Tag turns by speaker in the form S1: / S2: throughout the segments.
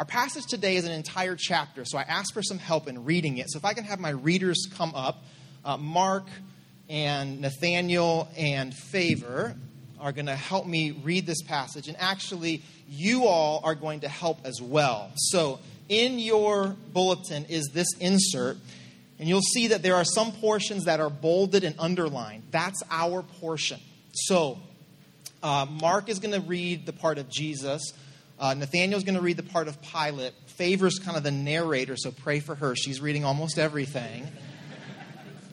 S1: Our passage today is an entire chapter, so I asked for some help in reading it. So if I can have my readers come up, uh, Mark and Nathaniel and Favor are going to help me read this passage. And actually, you all are going to help as well. So in your bulletin is this insert. And you'll see that there are some portions that are bolded and underlined. That's our portion. So, uh, Mark is going to read the part of Jesus. Uh, Nathaniel's going to read the part of Pilate. Favor's kind of the narrator, so pray for her. She's reading almost everything.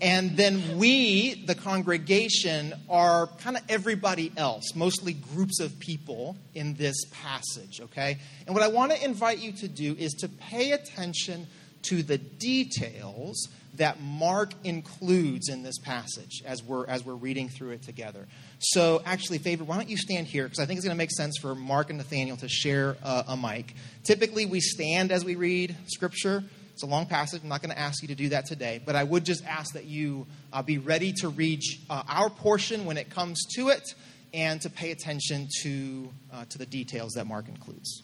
S1: And then we, the congregation, are kind of everybody else, mostly groups of people in this passage, okay? And what I want to invite you to do is to pay attention to the details that Mark includes in this passage as we're, as we're reading through it together. So, actually, Favor, why don't you stand here? Because I think it's going to make sense for Mark and Nathaniel to share uh, a mic. Typically, we stand as we read Scripture. It's a long passage. I'm not going to ask you to do that today, but I would just ask that you uh, be ready to read uh, our portion when it comes to it and to pay attention to, uh, to the details that Mark includes.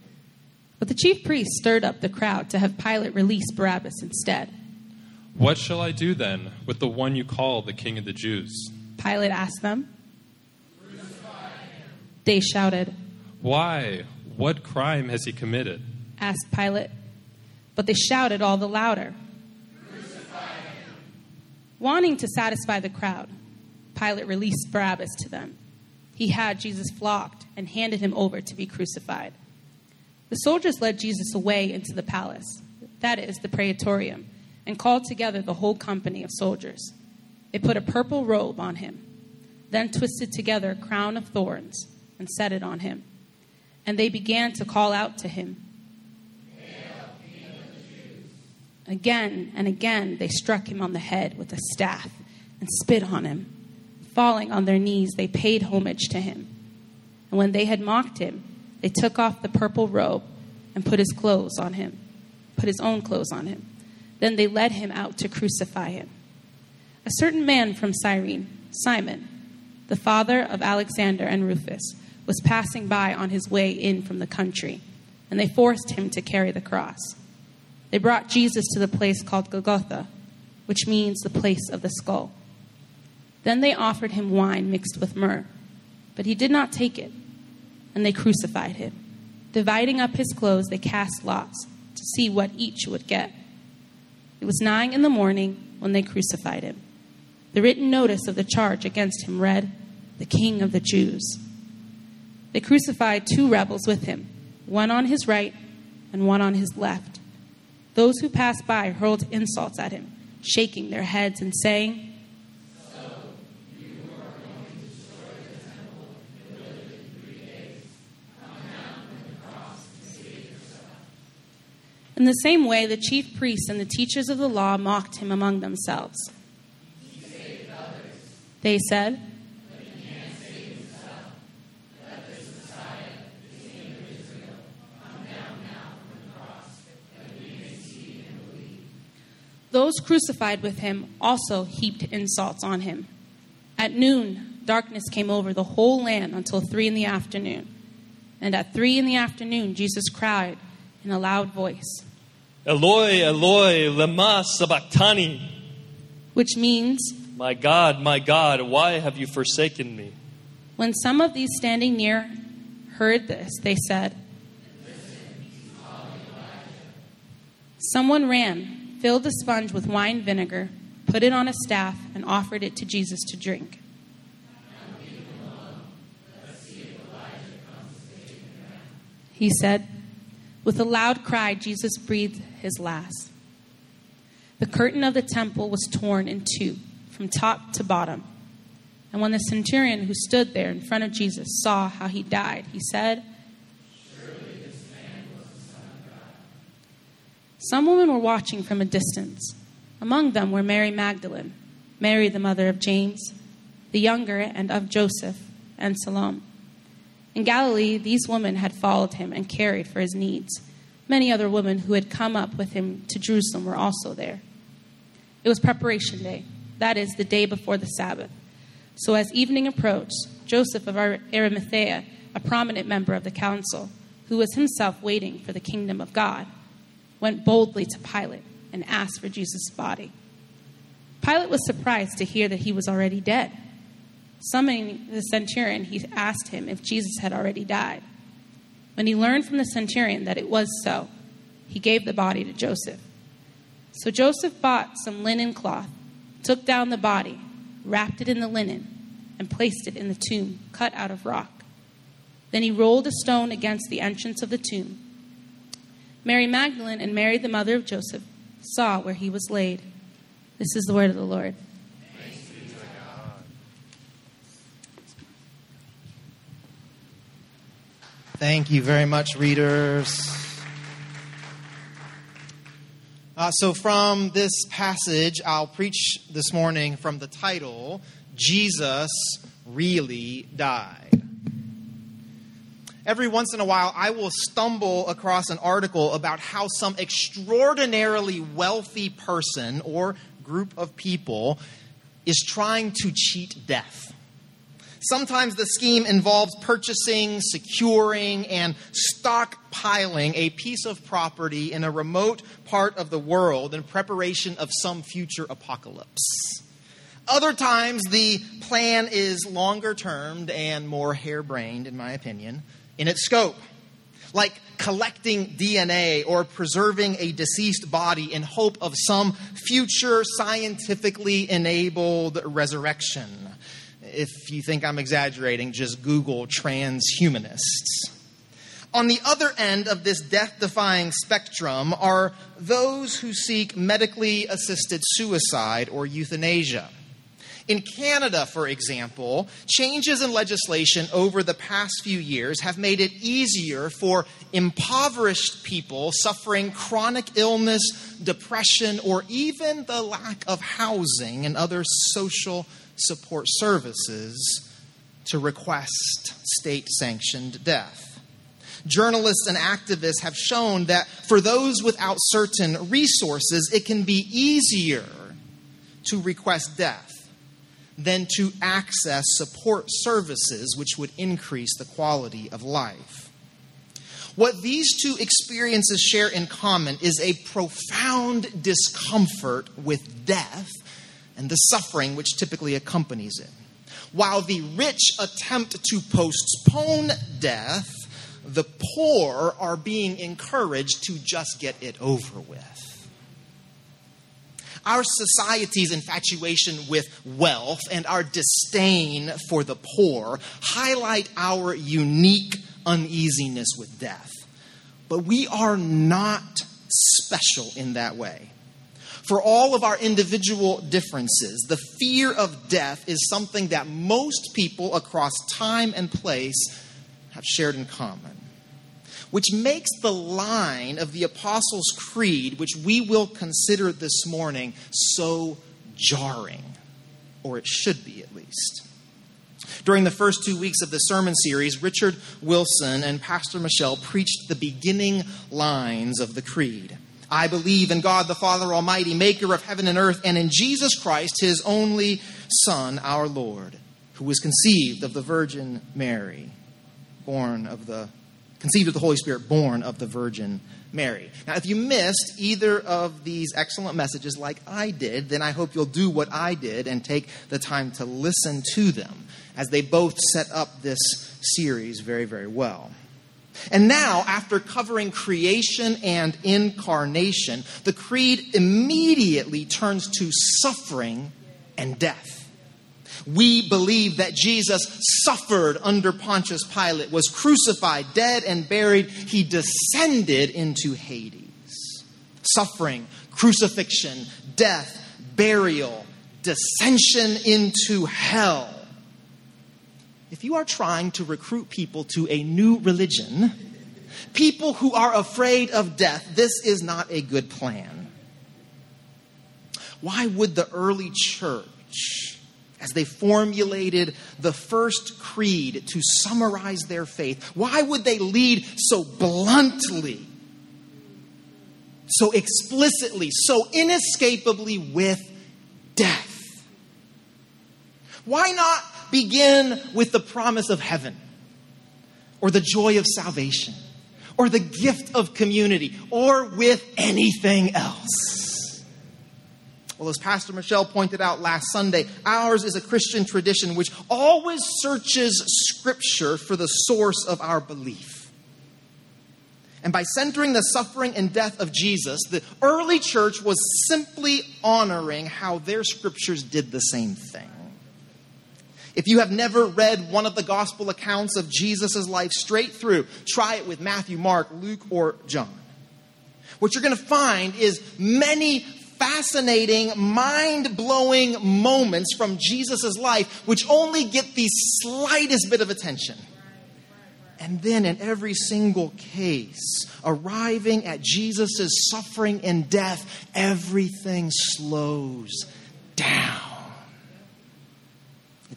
S2: But the chief priests stirred up the crowd to have Pilate release Barabbas instead.
S3: What shall I do then with the one you call the king of the Jews?
S2: Pilate asked them. They shouted.
S3: Why? What crime has he committed?
S2: asked Pilate. But they shouted all the louder. Wanting to satisfy the crowd, Pilate released Barabbas to them. He had Jesus flogged and handed him over to be crucified. The soldiers led Jesus away into the palace, that is, the praetorium, and called together the whole company of soldiers. They put a purple robe on him, then twisted together a crown of thorns and set it on him. And they began to call out to him. Again and again they struck him on the head with a staff and spit on him. Falling on their knees, they paid homage to him. And when they had mocked him, they took off the purple robe and put his clothes on him, put his own clothes on him. Then they led him out to crucify him. A certain man from Cyrene, Simon, the father of Alexander and Rufus, was passing by on his way in from the country, and they forced him to carry the cross. They brought Jesus to the place called Golgotha, which means the place of the skull. Then they offered him wine mixed with myrrh, but he did not take it and they crucified him. Dividing up his clothes, they cast lots to see what each would get. It was nine in the morning when they crucified him. The written notice of the charge against him read, The King of the Jews. They crucified two rebels with him, one on his right and one on his left. Those who passed by hurled insults at him, shaking their heads and saying, In the same way, the chief priests and the teachers of the law mocked him among themselves. They said, Those crucified with him also heaped insults on him. At noon, darkness came over the whole land until three in the afternoon. And at three in the afternoon, Jesus cried in a loud voice,
S4: Eloi, Eloi, lama sabachthani.
S2: Which means,
S4: My God, my God, why have you forsaken me?
S2: When some of these standing near heard this, they said, Someone ran, filled a sponge with wine vinegar, put it on a staff, and offered it to Jesus to drink. He said, with a loud cry, Jesus breathed his last. The curtain of the temple was torn in two, from top to bottom. And when the centurion who stood there in front of Jesus saw how he died, he said, Surely this man was the son of God. Some women were watching from a distance. Among them were Mary Magdalene, Mary the mother of James, the younger, and of Joseph, and Salome. In Galilee, these women had followed him and carried for his needs. Many other women who had come up with him to Jerusalem were also there. It was preparation day, that is, the day before the Sabbath. So as evening approached, Joseph of Arimathea, a prominent member of the council, who was himself waiting for the kingdom of God, went boldly to Pilate and asked for Jesus' body. Pilate was surprised to hear that he was already dead. Summoning the centurion, he asked him if Jesus had already died. When he learned from the centurion that it was so, he gave the body to Joseph. So Joseph bought some linen cloth, took down the body, wrapped it in the linen, and placed it in the tomb cut out of rock. Then he rolled a stone against the entrance of the tomb. Mary Magdalene and Mary, the mother of Joseph, saw where he was laid. This is the word of the Lord.
S1: Thank you very much, readers. Uh, so, from this passage, I'll preach this morning from the title Jesus Really Died. Every once in a while, I will stumble across an article about how some extraordinarily wealthy person or group of people is trying to cheat death. Sometimes the scheme involves purchasing, securing, and stockpiling a piece of property in a remote part of the world in preparation of some future apocalypse. Other times, the plan is longer termed and more harebrained, in my opinion, in its scope, like collecting DNA or preserving a deceased body in hope of some future scientifically enabled resurrection if you think I'm exaggerating, just Google transhumanists. On the other end of this death defying spectrum are those who seek medically assisted suicide or euthanasia. In Canada, for example, changes in legislation over the past few years have made it easier for impoverished people suffering chronic illness, depression, or even the lack of housing and other social support services to request state sanctioned death. Journalists and activists have shown that for those without certain resources, it can be easier to request death than to access support services which would increase the quality of life. What these two experiences share in common is a profound discomfort with death and the suffering which typically accompanies it. While the rich attempt to postpone death, the poor are being encouraged to just get it over with. Our society's infatuation with wealth and our disdain for the poor highlight our unique uneasiness with death. But we are not special in that way. For all of our individual differences, the fear of death is something that most people across time and place have shared in common. Which makes the line of the Apostles' Creed, which we will consider this morning, so jarring, or it should be at least. During the first two weeks of the sermon series, Richard Wilson and Pastor Michelle preached the beginning lines of the Creed. I believe in God the Father Almighty, maker of heaven and earth, and in Jesus Christ, his only Son, our Lord, who was conceived of the Virgin Mary, born of the conceived of the Holy Spirit, born of the Virgin Mary. Now, if you missed either of these excellent messages like I did, then I hope you'll do what I did and take the time to listen to them, as they both set up this series very, very well. And now, after covering creation and incarnation, the creed immediately turns to suffering and death. We believe that Jesus suffered under Pontius Pilate, was crucified, dead, and buried. He descended into Hades. Suffering, crucifixion, death, burial, dissension into hell. If you are trying to recruit people to a new religion, people who are afraid of death, this is not a good plan. Why would the early church, as they formulated the first creed to summarize their faith, why would they lead so bluntly, so explicitly, so inescapably with death? Why not begin with the promise of heaven or the joy of salvation or the gift of community or with anything else. Well, as Pastor Michelle pointed out last Sunday, ours is a Christian tradition which always searches Scripture for the source of our belief. And by centering the suffering and death of Jesus, the early church was simply honoring how their scriptures did the same thing. If you have never read one of the gospel accounts of Jesus' life straight through, try it with Matthew, Mark, Luke, or John. What you're going to find is many fascinating, mind blowing moments from Jesus' life, which only get the slightest bit of attention. And then, in every single case, arriving at Jesus' suffering and death, everything slows down.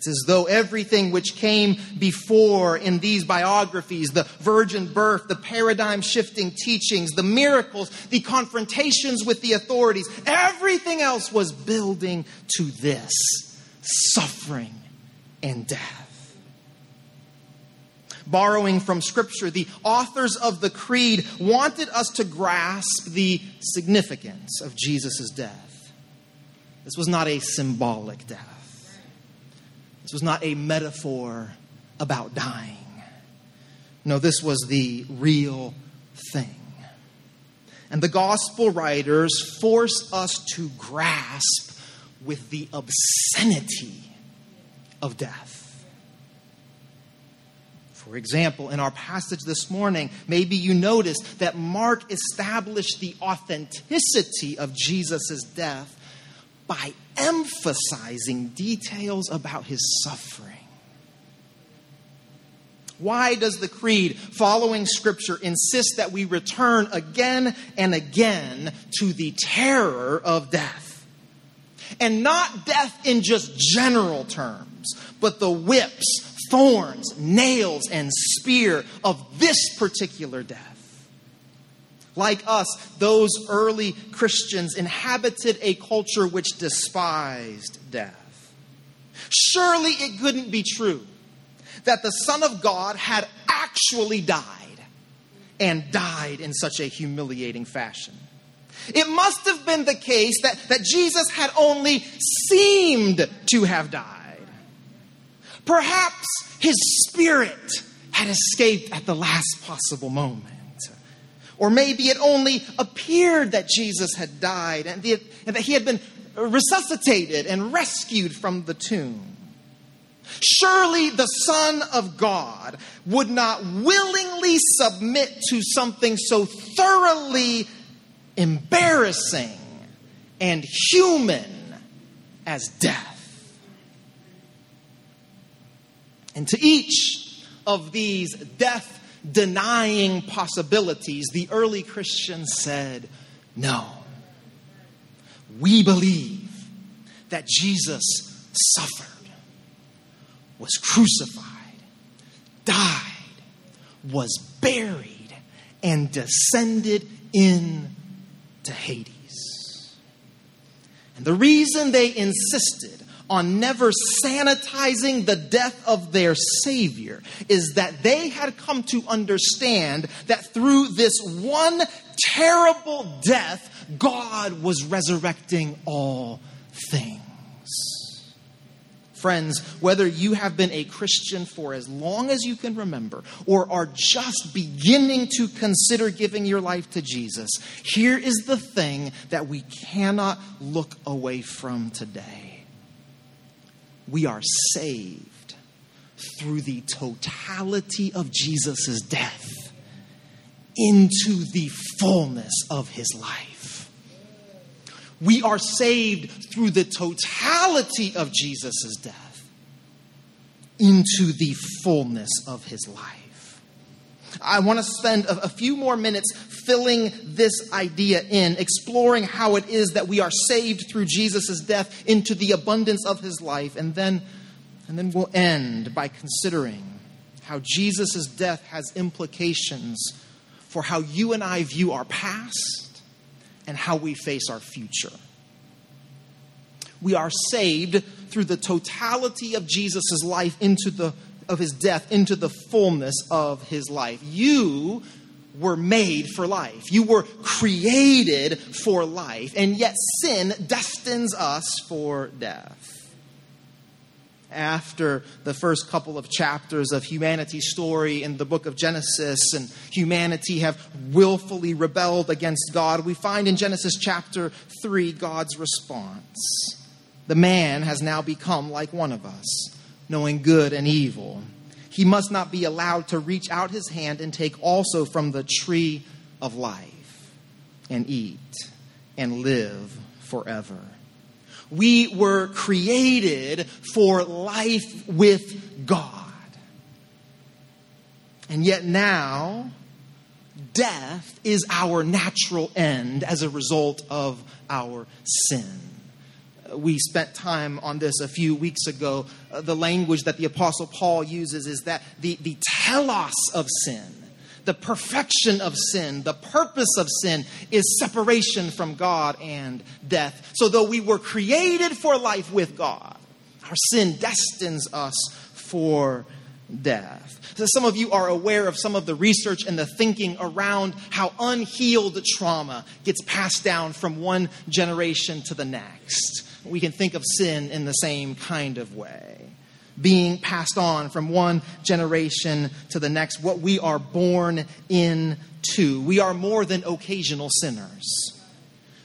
S1: It's as though everything which came before in these biographies the virgin birth, the paradigm shifting teachings, the miracles, the confrontations with the authorities everything else was building to this suffering and death. Borrowing from Scripture, the authors of the Creed wanted us to grasp the significance of Jesus' death. This was not a symbolic death. This was not a metaphor about dying. No, this was the real thing. And the gospel writers force us to grasp with the obscenity of death. For example, in our passage this morning, maybe you noticed that Mark established the authenticity of Jesus' death by emphasizing details about his suffering. Why does the Creed, following Scripture, insist that we return again and again to the terror of death? And not death in just general terms, but the whips, thorns, nails, and spear of this particular death. Like us, those early Christians inhabited a culture which despised death. Surely it couldn't be true that the Son of God had actually died and died in such a humiliating fashion. It must have been the case that, that Jesus had only seemed to have died. Perhaps his spirit had escaped at the last possible moment. Or maybe it only appeared that Jesus had died and that he had been resuscitated and rescued from the tomb. Surely the Son of God would not willingly submit to something so thoroughly embarrassing and human as death. And to each of these death denying possibilities, the early Christians said, No. We believe that Jesus suffered, was crucified, died, was buried, and descended into Hades. And the reason they insisted on never sanitizing the death of their Savior is that they had come to understand that through this one terrible death, God was resurrecting all things. Friends, whether you have been a Christian for as long as you can remember or are just beginning to consider giving your life to Jesus, here is the thing that we cannot look away from today. We are saved through the totality of Jesus' death into the fullness of his life. We are saved through the totality of Jesus' death into the fullness of his life. I want to spend a, a, few more minutes filling this idea in, exploring how it is that we are saved through Jesus' death into the abundance of his life, and then, and then we'll end by considering how Jesus' death has implications for how you and I view our past and how we face our future. We are saved through the totality of Jesus' life into the of his death into the fullness of his life. You were made for life. You were created for life, and yet sin destines us for death after the first couple of chapters of humanity's story in the book of Genesis and humanity have willfully rebelled against God, we find in Genesis chapter 3 God's response. The man has now become like one of us, knowing good and evil. He must not be allowed to reach out his hand and take also from the tree of life and eat and live forever. We were created for life with God. And yet now, death is our natural end as a result of our sin. We spent time on this a few weeks ago. Uh, the language that the Apostle Paul uses is that the, the telos of sin the perfection of sin, the purpose of sin is separation from God and death. So, though we were created for life with God, our sin destines us for death. So some of you are aware of some of the research and the thinking around how unhealed trauma gets passed down from one generation to the next. We can think of sin in the same kind of way being passed on from one generation to the next, what we are born into. We are more than occasional sinners,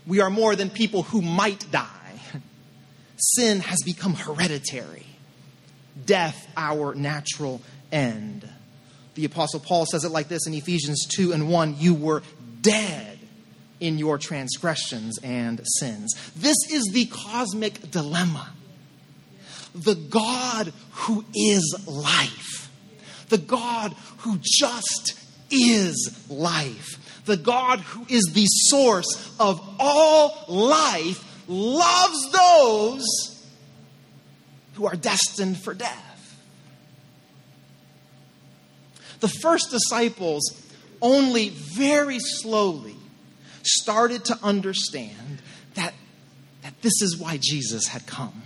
S1: we are more than people who might die. Sin has become hereditary, death, our natural end. The Apostle Paul says it like this in Ephesians 2 and 1 You were dead in your transgressions and sins. This is the cosmic dilemma the God who is life, the God who just is life, the God who is the source of all life, loves those who are destined for death. The first disciples only very slowly started to understand that, that this is why Jesus had come.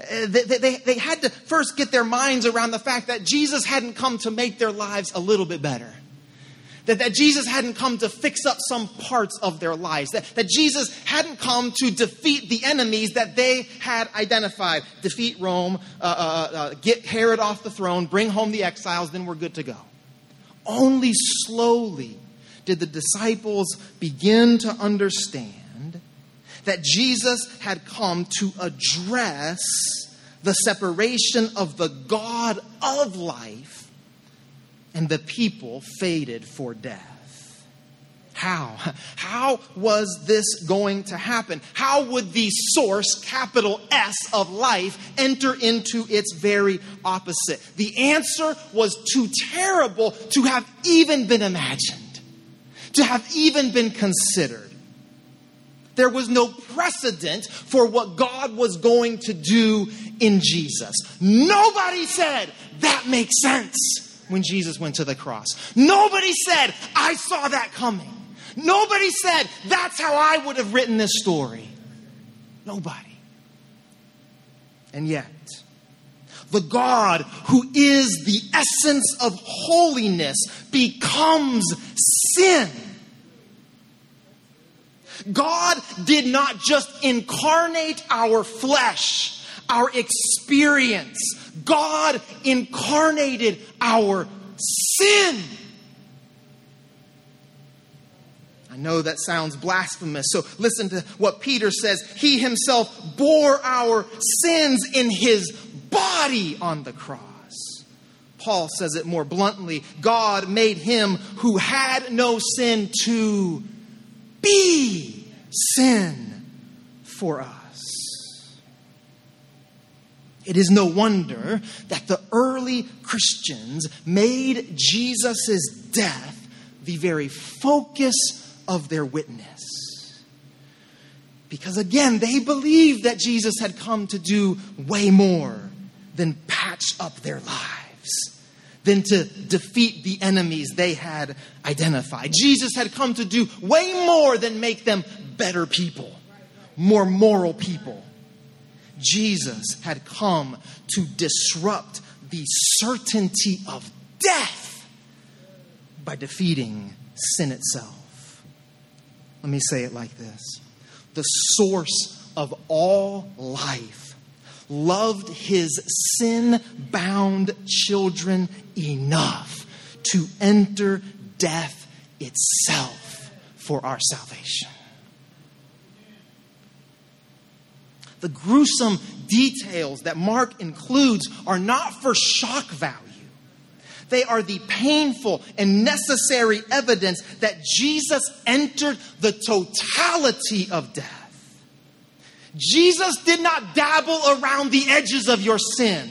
S1: Uh, they, they, they had to first get their minds around the fact that Jesus hadn't come to make their lives a little bit better. That, that Jesus hadn't come to fix up some parts of their lives. That, that Jesus hadn't come to defeat the enemies that they had identified. Defeat Rome, uh, uh, uh, get Herod off the throne, bring home the exiles, then we're good to go. Only slowly did the disciples begin to understand that Jesus had come to address the separation of the God of life and the people fated for death. How? How was this going to happen? How would the source, capital S, of life enter into its very opposite? The answer was too terrible to have even been imagined, to have even been considered. There was no precedent for what God was going to do in Jesus. Nobody said, that makes sense when Jesus went to the cross. Nobody said, I saw that coming. Nobody said, that's how I would have written this story. Nobody. And yet, the God who is the essence of holiness becomes sin God did not just incarnate our flesh, our experience. God incarnated our sin. I know that sounds blasphemous, so listen to what Peter says. He himself bore our sins in his body on the cross. Paul says it more bluntly God made him who had no sin to be sin for us. It is no wonder that the early Christians made Jesus' death the very focus of their witness. Because again, they believed that Jesus had come to do way more than patch up their lives, than to defeat the enemies they had identified. Jesus had come to do way more than make them better people, more moral people. Jesus had come to disrupt the certainty of death by defeating sin itself. Let me say it like this The source of all life loved his sin bound children enough to enter death itself for our salvation. The gruesome details that Mark includes are not for shock value. They are the painful and necessary evidence that Jesus entered the totality of death. Jesus did not dabble around the edges of your sin.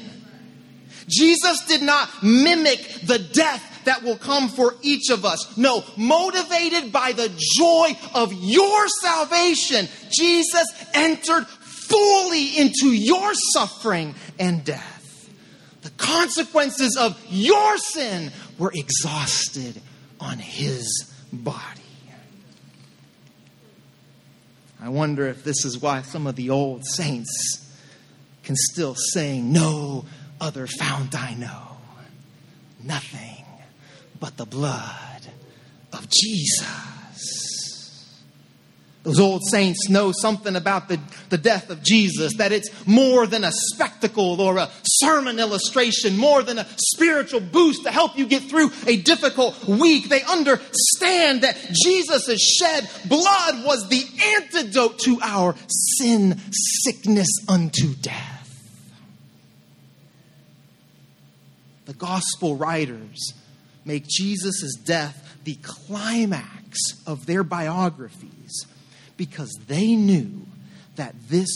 S1: Jesus did not mimic the death that will come for each of us. No, motivated by the joy of your salvation, Jesus entered fully into your suffering and death. The consequences of your sin were exhausted on his body. I wonder if this is why some of the old saints can still sing, No other fount I know, nothing but the blood of Jesus. Those old saints know something about the, the death of Jesus, that it's more than a spectacle or a sermon illustration, more than a spiritual boost to help you get through a difficult week. They understand that Jesus' shed blood was the antidote to our sin sickness unto death. The gospel writers make Jesus' death the climax of their biographies because they knew that this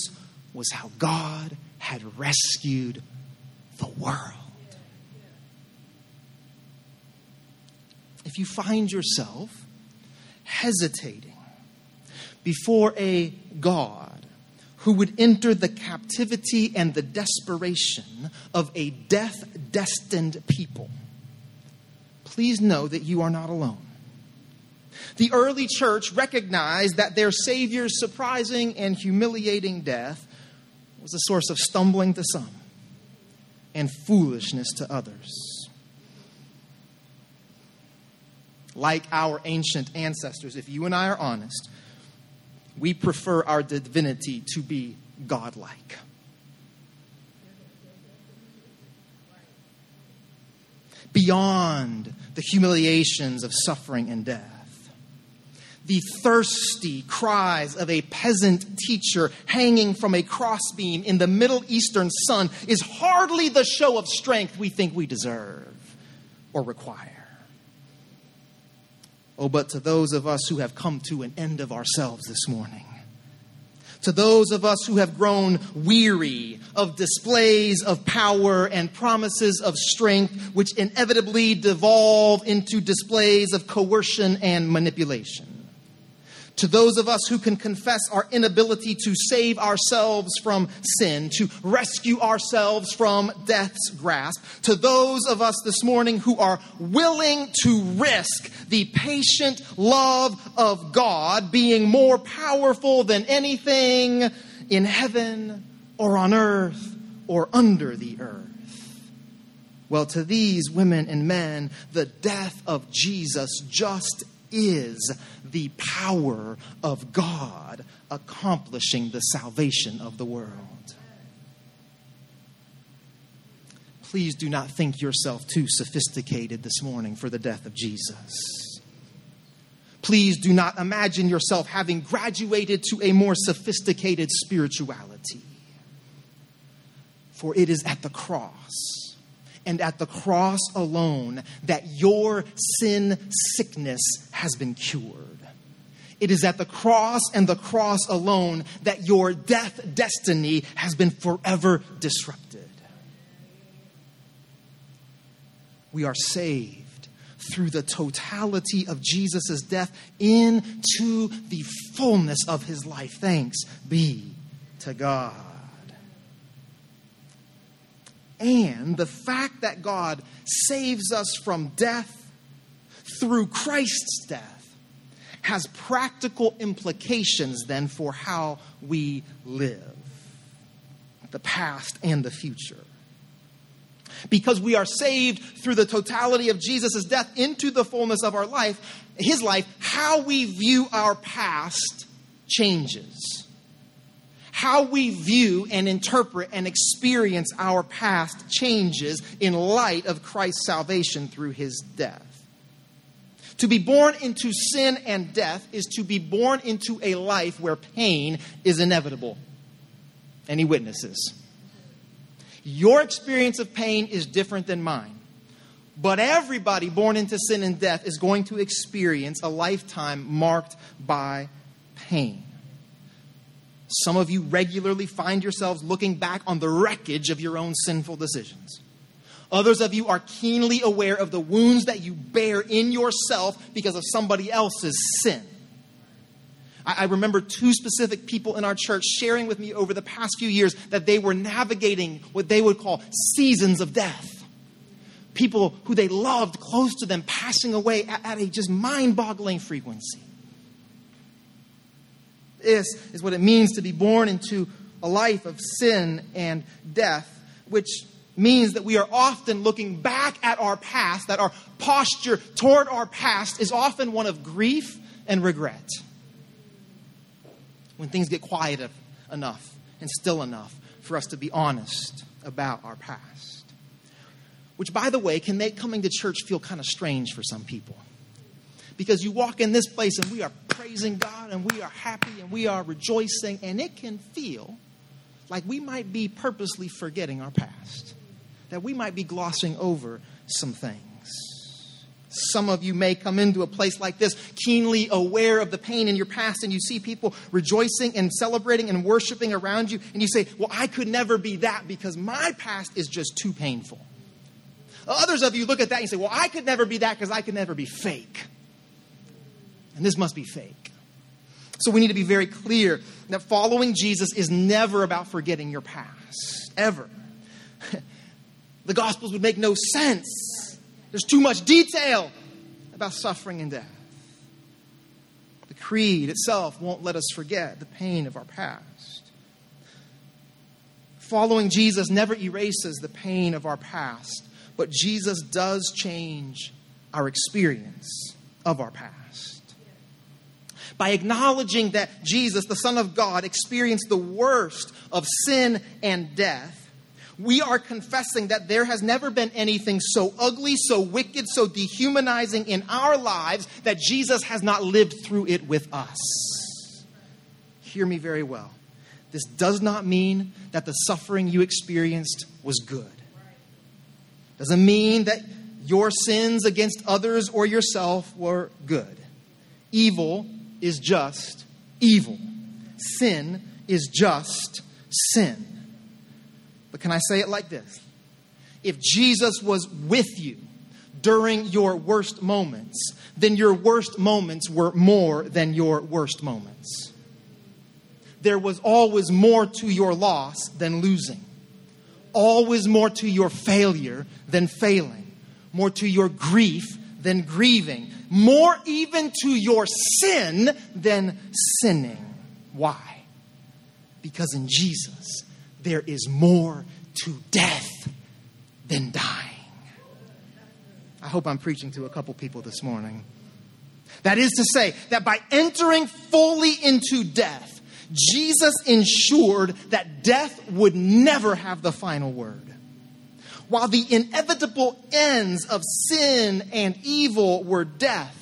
S1: was how God had rescued the world. If you find yourself hesitating before a God who would enter the captivity and the desperation of a death destined people, please know that you are not alone. The early church recognized that their Savior's surprising and humiliating death was a source of stumbling to some and foolishness to others. Like our ancient ancestors, if you and I are honest, we prefer our divinity to be godlike. Beyond the humiliations of suffering and death the thirsty cries of a peasant teacher hanging from a crossbeam in the Middle Eastern sun is hardly the show of strength we think we deserve or require. Oh, but to those of us who have come to an end of ourselves this morning, to those of us who have grown weary of displays of power and promises of strength, which inevitably devolve into displays of coercion and manipulation to those of us who can confess our inability to save ourselves from sin, to rescue ourselves from death's grasp, to those of us this morning who are willing to risk the patient love of God being more powerful than anything in heaven or on earth or under the earth. Well, to these women and men, the death of Jesus just is the power of God accomplishing the salvation of the world. please do not think yourself too sophisticated this morning for the death of Jesus. Please do not imagine yourself having graduated to a more sophisticated spirituality. For it is at the cross and at the cross alone that your sin sickness has been cured. It is at the cross and the cross alone that your death destiny has been forever disrupted. We are saved through the totality of Jesus' death into the fullness of his life. Thanks be to God. And the fact that God saves us from death through Christ's death has practical implications then for how we live the past and the future. Because we are saved through the totality of Jesus' death into the fullness of our life, his life, how we view our past changes how we view and interpret and experience our past changes in light of Christ's salvation through his death. To be born into sin and death is to be born into a life where pain is inevitable. Any witnesses? Your experience of pain is different than mine. But everybody born into sin and death is going to experience a lifetime marked by pain. Some of you regularly find yourselves looking back on the wreckage of your own sinful decisions. Others of you are keenly aware of the wounds that you bear in yourself because of somebody else's sin. I, remember two specific people in our church sharing with me over the past few years that they were navigating what they would call seasons of death. People who they loved close to them passing away at, a just mind boggling frequency. This is what it means to be born into a life of sin and death, which means that we are often looking back at our past, that our posture toward our past is often one of grief and regret. When things get quiet enough and still enough for us to be honest about our past. Which, by the way, can make coming to church feel kind of strange for some people because you walk in this place and we are praising God and we are happy and we are rejoicing, and it can feel like we might be purposely forgetting our past, that we might be glossing over some things. Some of you may come into a place like this keenly aware of the pain in your past, and you see people rejoicing and celebrating and worshiping around you, and you say, Well, I could never be that because my past is just too painful. Others of you look at that and say, Well, I could never be that because I could never be fake. And this must be fake. So we need to be very clear that following Jesus is never about forgetting your past, ever. the Gospels would make no sense. There's too much detail about suffering and death. The creed itself won't let us forget the pain of our past. Following Jesus never erases the pain of our past, but Jesus does change our experience of our past by acknowledging that Jesus, the Son of God, experienced the worst of sin and death, we are confessing that there has never been anything so ugly, so wicked, so dehumanizing in our lives that Jesus has not lived through it with us. Hear me very well. This does not mean that the suffering you experienced was good. Doesn't mean that your sins against others or yourself were good. Evil is just evil. Sin is just sin. But can I say it like this? If Jesus was with you during your worst moments, then your worst moments were more than your worst moments. There was always more to your loss than losing, always more to your failure than failing, more to your grief than grieving, more even to your sin than sinning. Why? Because in Jesus, there is more to death than dying. I hope I'm preaching to a couple people this morning. That is to say, that by entering fully into death, Jesus ensured that death would never have the final word. While the inevitable ends of sin and evil were death,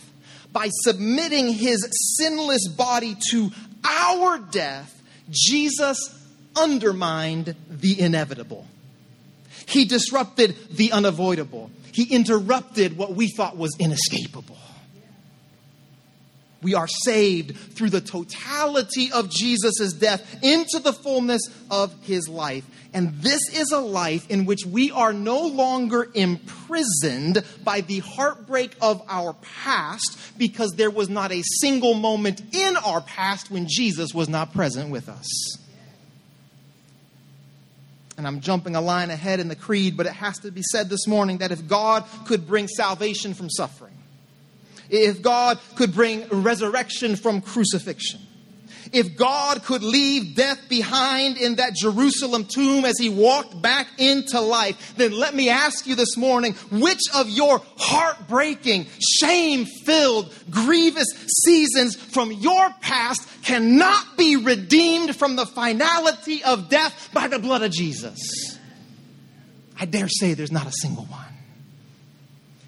S1: by submitting his sinless body to our death, Jesus undermined the inevitable. He disrupted the unavoidable. He interrupted what we thought was inescapable. We are saved through the totality of Jesus' death into the fullness of his life. And this is a life in which we are no longer imprisoned by the heartbreak of our past because there was not a single moment in our past when Jesus was not present with us. And I'm jumping a line ahead in the creed, but it has to be said this morning that if God could bring salvation from suffering, if God could bring resurrection from crucifixion, if God could leave death behind in that Jerusalem tomb as he walked back into life, then let me ask you this morning which of your heartbreaking, shame filled, grievous seasons from your past cannot be redeemed from the finality of death by the blood of Jesus? I dare say there's not a single one.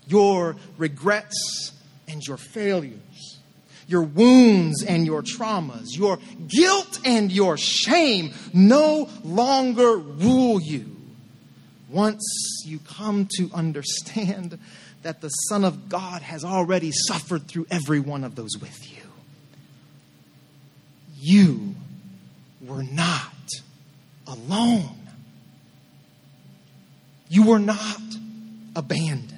S1: Your regrets and your failures, your wounds and your traumas, your guilt and your shame no longer rule you. Once you come to understand that the Son of God has already suffered through every one of those with you, you were not alone. You were not abandoned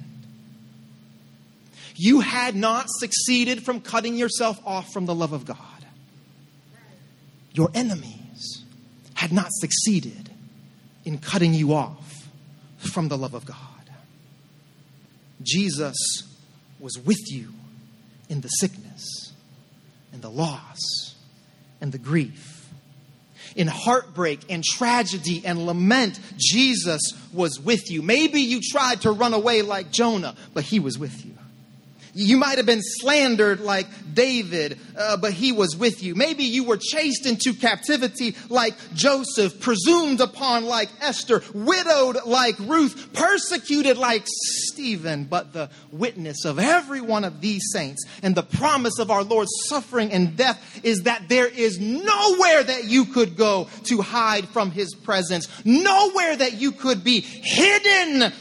S1: you had not succeeded from cutting yourself off from the love of God. Your enemies had not succeeded in cutting you off from the love of God. Jesus was with you in the sickness and the loss and the grief. In heartbreak and tragedy and lament, Jesus was with you. Maybe you tried to run away like Jonah, but he was with you. You might have been slandered like David, uh, but he was with you. Maybe you were chased into captivity like Joseph, presumed upon like Esther, widowed like Ruth, persecuted like Stephen. But the witness of every one of these saints and the promise of our Lord's suffering and death is that there is nowhere that you could go to hide from his presence, nowhere that you could be hidden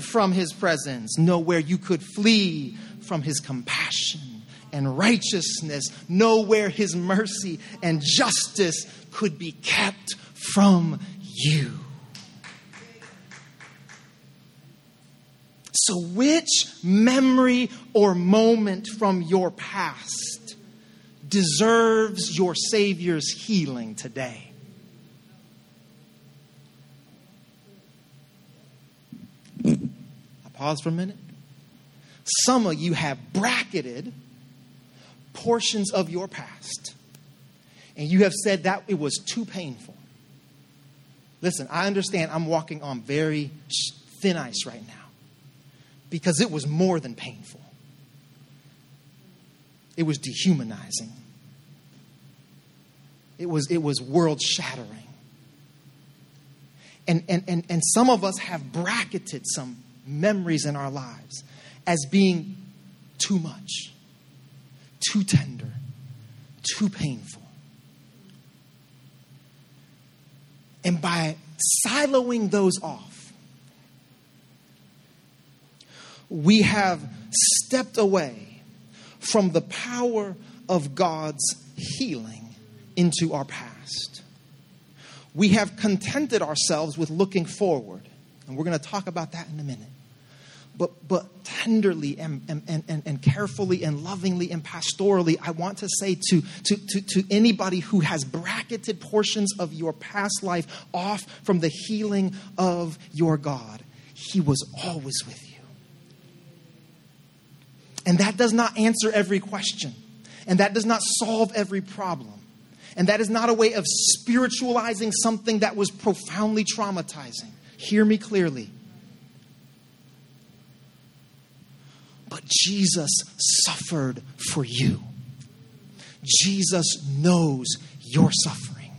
S1: from his presence, nowhere you could flee from his compassion and righteousness, know where his mercy and justice could be kept from you. So, which memory or moment from your past deserves your Savior's healing today? I pause for a minute. Some of you have bracketed portions of your past, and you have said that it was too painful. Listen, I understand I'm walking on very thin ice right now because it was more than painful, it was dehumanizing, it was, it was world shattering. And, and, and, and some of us have bracketed some memories in our lives as being too much, too tender, too painful. And by siloing those off, we have stepped away from the power of God's healing into our past. We have contented ourselves with looking forward, and we're going to talk about that in a minute but, but tenderly and, and, and, and carefully and lovingly and pastorally, I want to say to, to, to, to anybody who has bracketed portions of your past life off from the healing of your God, He was always with you. And that does not answer every question, and that does not solve every problem. And that is not a way of spiritualizing something that was profoundly traumatizing. Hear me clearly. But Jesus suffered for you. Jesus knows your suffering.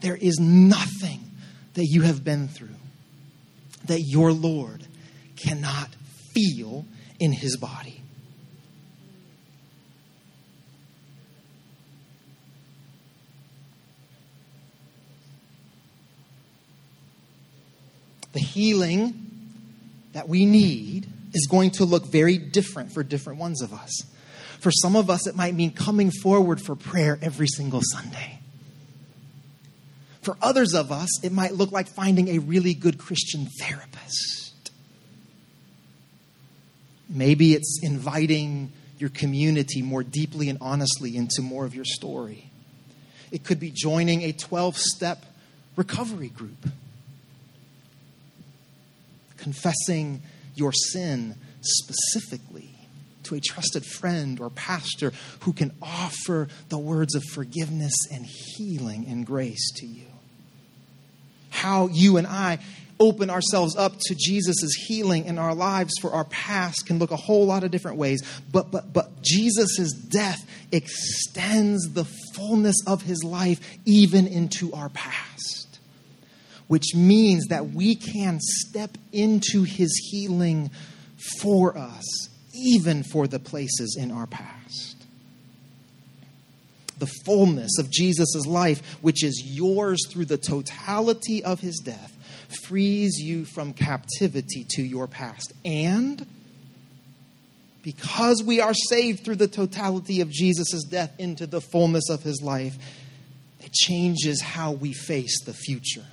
S1: There is nothing that you have been through that your Lord cannot feel in his body. The healing that we need is going to look very different for different ones of us. For some of us, it might mean coming forward for prayer every single Sunday. For others of us, it might look like finding a really good Christian therapist. Maybe it's inviting your community more deeply and honestly into more of your story. It could be joining a 12 step recovery group, confessing your sin specifically to a trusted friend or pastor who can offer the words of forgiveness and healing and grace to you. How you and I open ourselves up to Jesus' healing in our lives for our past can look a whole lot of different ways. But but but Jesus' death extends the fullness of his life even into our past. Which means that we can step into his healing for us even for the places in our past. The fullness of Jesus' life, which is yours through the totality of his death, frees you from captivity to your past. And because we are saved through the totality of Jesus' death into the fullness of his life, it changes how we face the future.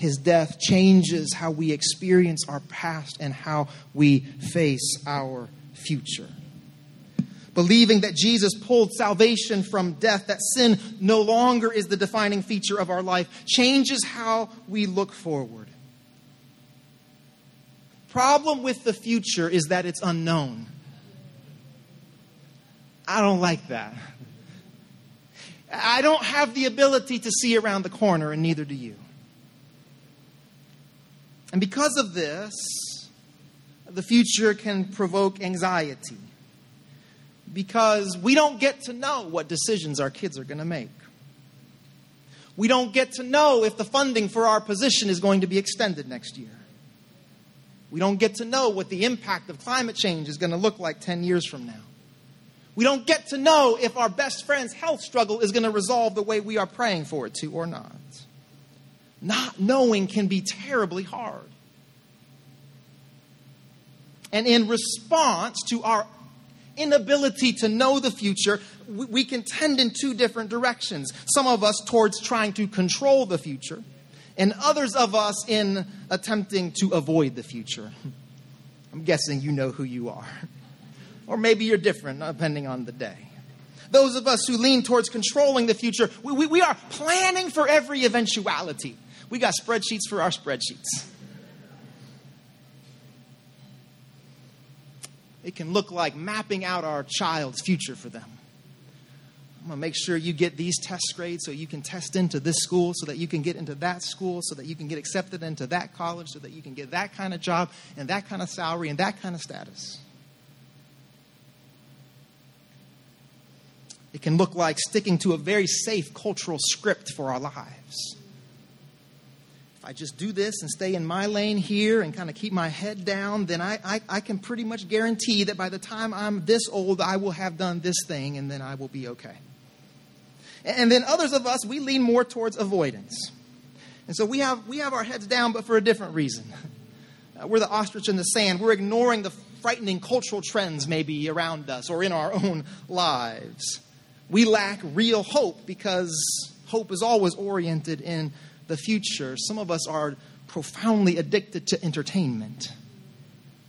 S1: His death changes how we experience our past and how we face our future. Believing that Jesus pulled salvation from death, that sin no longer is the defining feature of our life, changes how we look forward. Problem with the future is that it's unknown. I don't like that. I don't have the ability to see around the corner, and neither do you. And because of this, the future can provoke anxiety because we don't get to know what decisions our kids are going to make. We don't get to know if the funding for our position is going to be extended next year. We don't get to know what the impact of climate change is going to look like 10 years from now. We don't get to know if our best friend's health struggle is going to resolve the way we are praying for it to or not not knowing can be terribly hard. And in response to our inability to know the future, we, can tend in two different directions. Some of us towards trying to control the future, and others of us in attempting to avoid the future. I'm guessing you know who you are. Or maybe you're different, depending on the day. Those of us who lean towards controlling the future, we, we, we are planning for every eventuality. We got spreadsheets for our spreadsheets. It can look like mapping out our child's future for them. I'm going to make sure you get these test grades so you can test into this school, so that you can get into that school, so that you can get accepted into that college, so that you can get that kind of job and that kind of salary and that kind of status. It can look like sticking to a very safe cultural script for our lives. I just do this and stay in my lane here and kind of keep my head down, then I, I, I, can pretty much guarantee that by the time I'm this old, I will have done this thing and then I will be okay. And then others of us, we lean more towards avoidance. And so we have, we have our heads down, but for a different reason. Uh, we're the ostrich in the sand. We're ignoring the frightening cultural trends maybe around us or in our own lives. We lack real hope because hope is always oriented in the future, some of us are profoundly addicted to entertainment.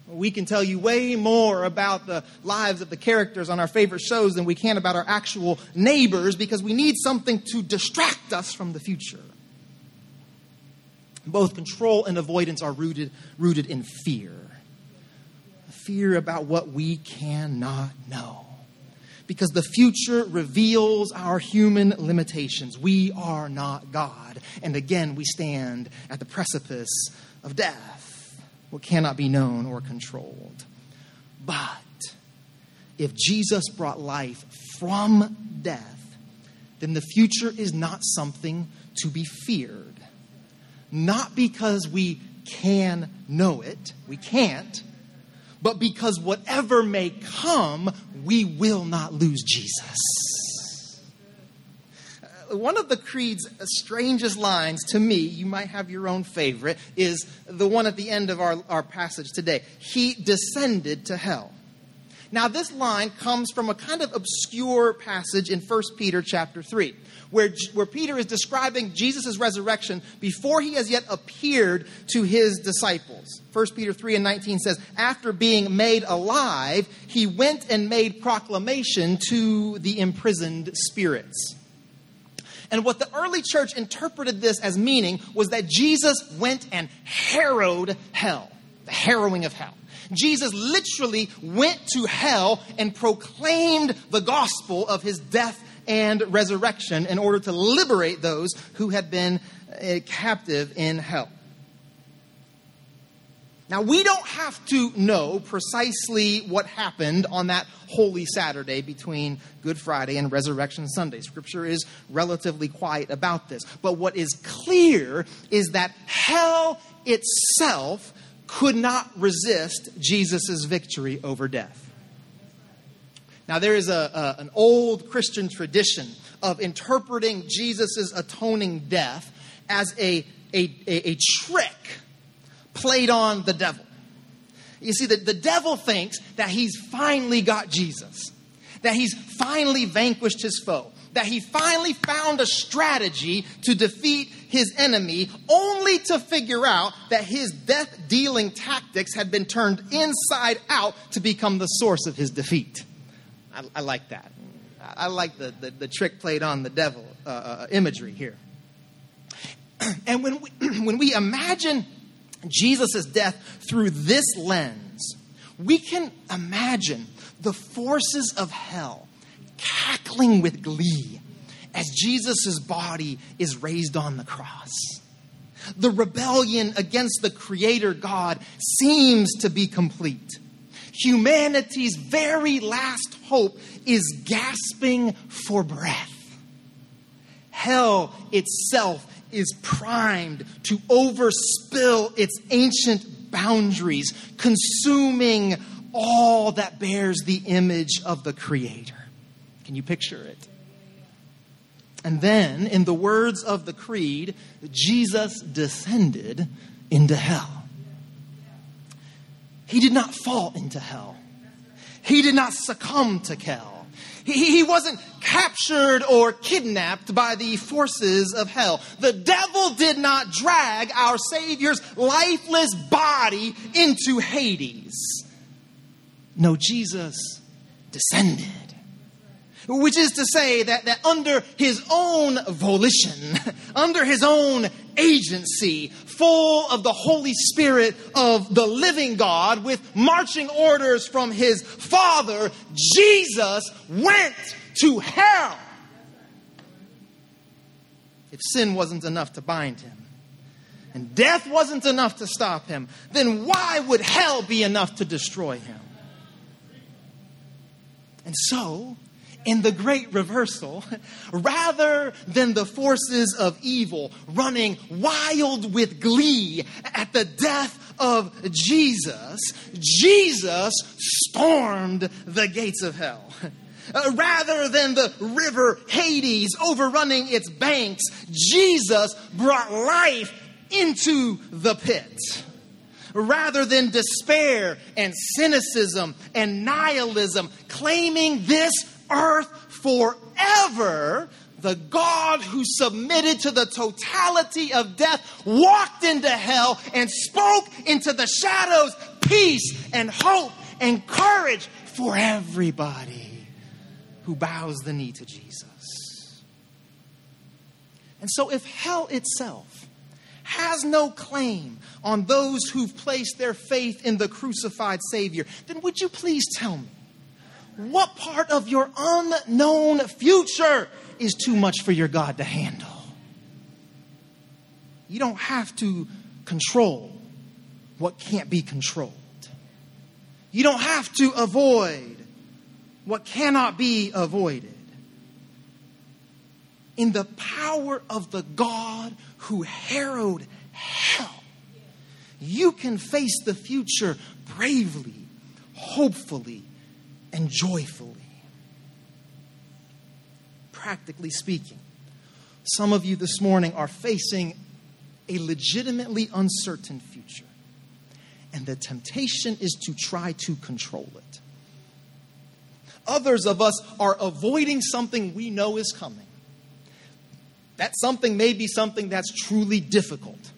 S1: We can tell you way more about the lives of the characters on our favorite shows than we can about our actual neighbors because we need something to distract us from the future. Both control and avoidance are rooted, rooted in fear fear about what we cannot know because the future reveals our human limitations. We are not God. And again, we stand at the precipice of death, what cannot be known or controlled. But if Jesus brought life from death, then the future is not something to be feared, not because we can know it, we can't, but because whatever may come, we will not lose Jesus. Uh, One of the Creed's strangest lines to me, you might have your own favorite, is the one at the end of our, our passage today. He descended to hell. Now, this line comes from a kind of obscure passage in 1 Peter chapter 3, where, where Peter is describing Jesus' resurrection before he has yet appeared to his disciples. 1 Peter 3 and 19 says, After being made alive, he went and made proclamation to the imprisoned spirits. And what the early church interpreted this as meaning was that Jesus went and harrowed hell, the harrowing of hell. Jesus literally went to hell and proclaimed the gospel of his death and resurrection in order to liberate those who had been uh, captive in hell. Now, we don't have to know precisely what happened on that Holy Saturday between Good Friday and Resurrection Sunday. Scripture is relatively quiet about this. But what is clear is that hell itself could not resist Jesus' victory over death. Now, there is a, a, an old Christian tradition of interpreting Jesus' atoning death as a, a, a, trick played on the devil. You see, the, the devil thinks that he's finally got Jesus, that he's finally vanquished his foe, that he finally found a strategy to defeat his enemy, only to figure out that his death dealing tactics had been turned inside out to become the source of his defeat. I, I like that. I, like the, the, the, trick played on the devil uh, uh, imagery here. And when we, when we imagine Jesus' death through this lens, we can imagine the forces of hell cackling with glee as Jesus' body is raised on the cross. The rebellion against the Creator God seems to be complete. Humanity's very last hope is gasping for breath. Hell itself is primed to overspill its ancient boundaries, consuming all that bears the image of the Creator. Can you picture it? And then, in the words of the Creed, Jesus descended into hell. He did not fall into hell. He did not succumb to hell. He, he wasn't captured or kidnapped by the forces of hell. The devil did not drag our Savior's lifeless body into Hades. No, Jesus descended. Which is to say that, that under his own volition, under his own agency, full of the Holy Spirit of the living God, with marching orders from his Father, Jesus went to hell. If sin wasn't enough to bind him, and death wasn't enough to stop him, then why would hell be enough to destroy him? And so, in the great reversal, rather than the forces of evil running wild with glee at the death of Jesus, Jesus stormed the gates of hell. Uh, rather than the river Hades overrunning its banks, Jesus brought life into the pit rather than despair and cynicism and nihilism, claiming this earth forever, the God who submitted to the totality of death walked into hell and spoke into the shadows peace and hope and courage for everybody who bows the knee to Jesus. And so, if hell itself has no claim on those who've placed their faith in the crucified Savior, then would you please tell me what part of your unknown future is too much for your God to handle? You don't have to control what can't be controlled. You don't have to avoid what cannot be avoided. In the power of the God who harrowed hell, you can face the future bravely, hopefully, and joyfully. Practically speaking, some of you this morning are facing a legitimately uncertain future, and the temptation is to try to control it. Others of us are avoiding something we know is coming. That something may be something that's truly difficult.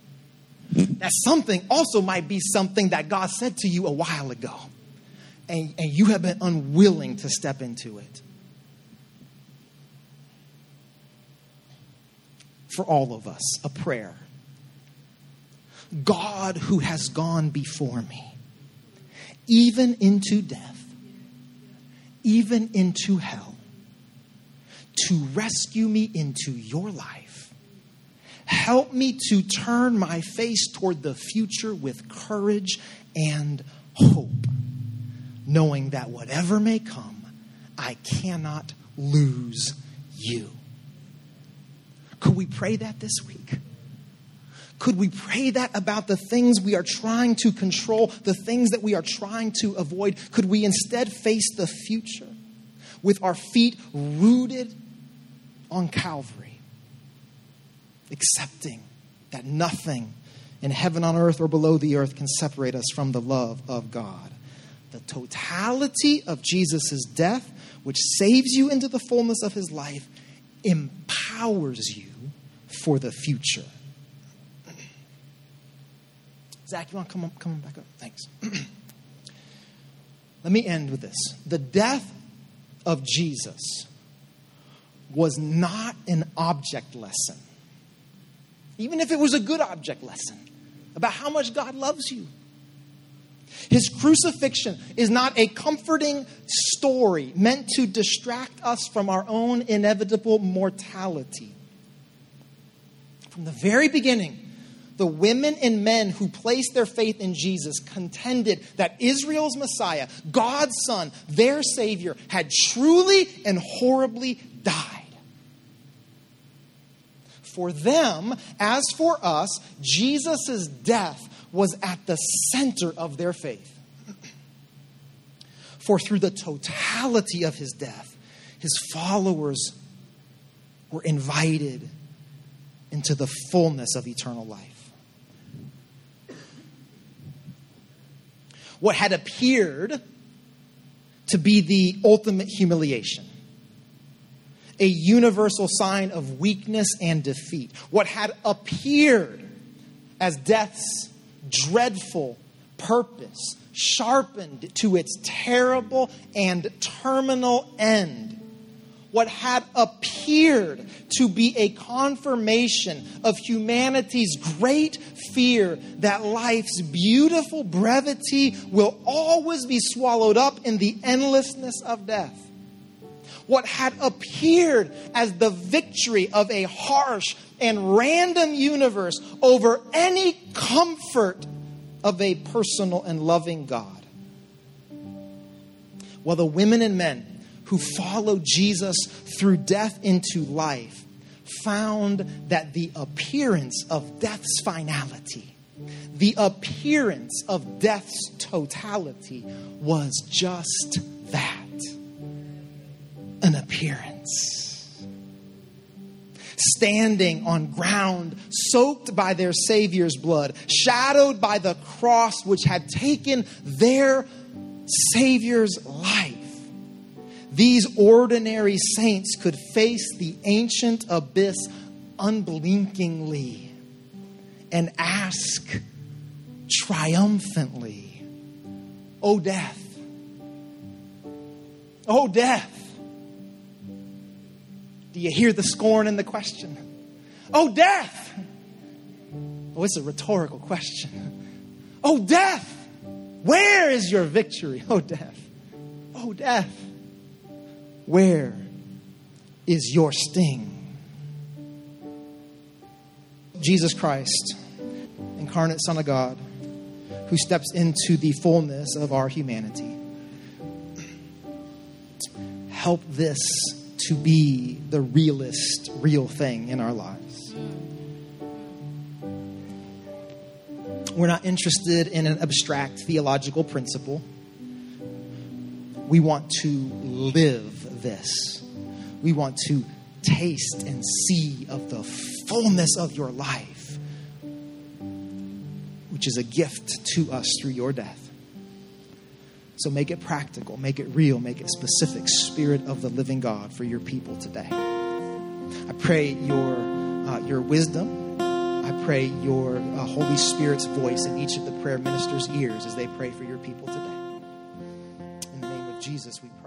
S1: That something also might be something that God said to you a while ago, and, and you have been unwilling to step into it. For all of us, a prayer. God who has gone before me, even into death, even into hell, to rescue me into your life. Help me to turn my face toward the future with courage and hope, knowing that whatever may come, I cannot lose you. Could we pray that this week? Could we pray that about the things we are trying to control, the things that we are trying to avoid? Could we instead face the future with our feet rooted on Calvary, accepting that nothing in heaven, on earth, or below the earth can separate us from the love of God? The totality of Jesus' death, which saves you into the fullness of his life, empowers you for the future. Zach, you want to come, up, come back up? Thanks. Let me end with this. The death of Jesus was not an object lesson, even if it was a good object lesson about how much God loves you. His crucifixion is not a comforting story meant to distract us from our own inevitable mortality. From the very beginning, the women and men who placed their faith in Jesus contended that Israel's Messiah, God's Son, their Savior, had truly and horribly died. For them, as for us, Jesus' death was at the center of their faith. For through the totality of his death, his followers were invited into the fullness of eternal life. what had appeared to be the ultimate humiliation, a universal sign of weakness and defeat, what had appeared as death's dreadful purpose, sharpened to its terrible and terminal end what had appeared to be a confirmation of humanity's great fear that life's beautiful brevity will always be swallowed up in the endlessness of death. What had appeared as the victory of a harsh and random universe over any comfort of a personal and loving God. Well, the women and men who followed Jesus through death into life found that the appearance of death's finality, the appearance of death's totality was just that an appearance. Standing on ground soaked by their Savior's blood, shadowed by the cross which had taken their Savior's life these ordinary saints could face the ancient abyss unblinkingly and ask triumphantly, O death, O death. Do you hear the scorn in the question? Oh, death! Oh, it's a rhetorical question. Oh, death! Where is your victory? Oh, death! Oh, death! Where is your sting? Jesus Christ, incarnate Son of God, who steps into the fullness of our humanity. Help this to be the realest, real thing in our lives. We're not interested in an abstract theological principle. We want to live this. We want to taste and see of the fullness of your life, which is a gift to us through your death. So make it practical, make it real, make it specific. Spirit of the living God for your people today. I pray your, uh, your wisdom. I pray your uh, Holy Spirit's voice in each of the prayer ministers' ears as they pray for your people today. In the name of Jesus, we pray.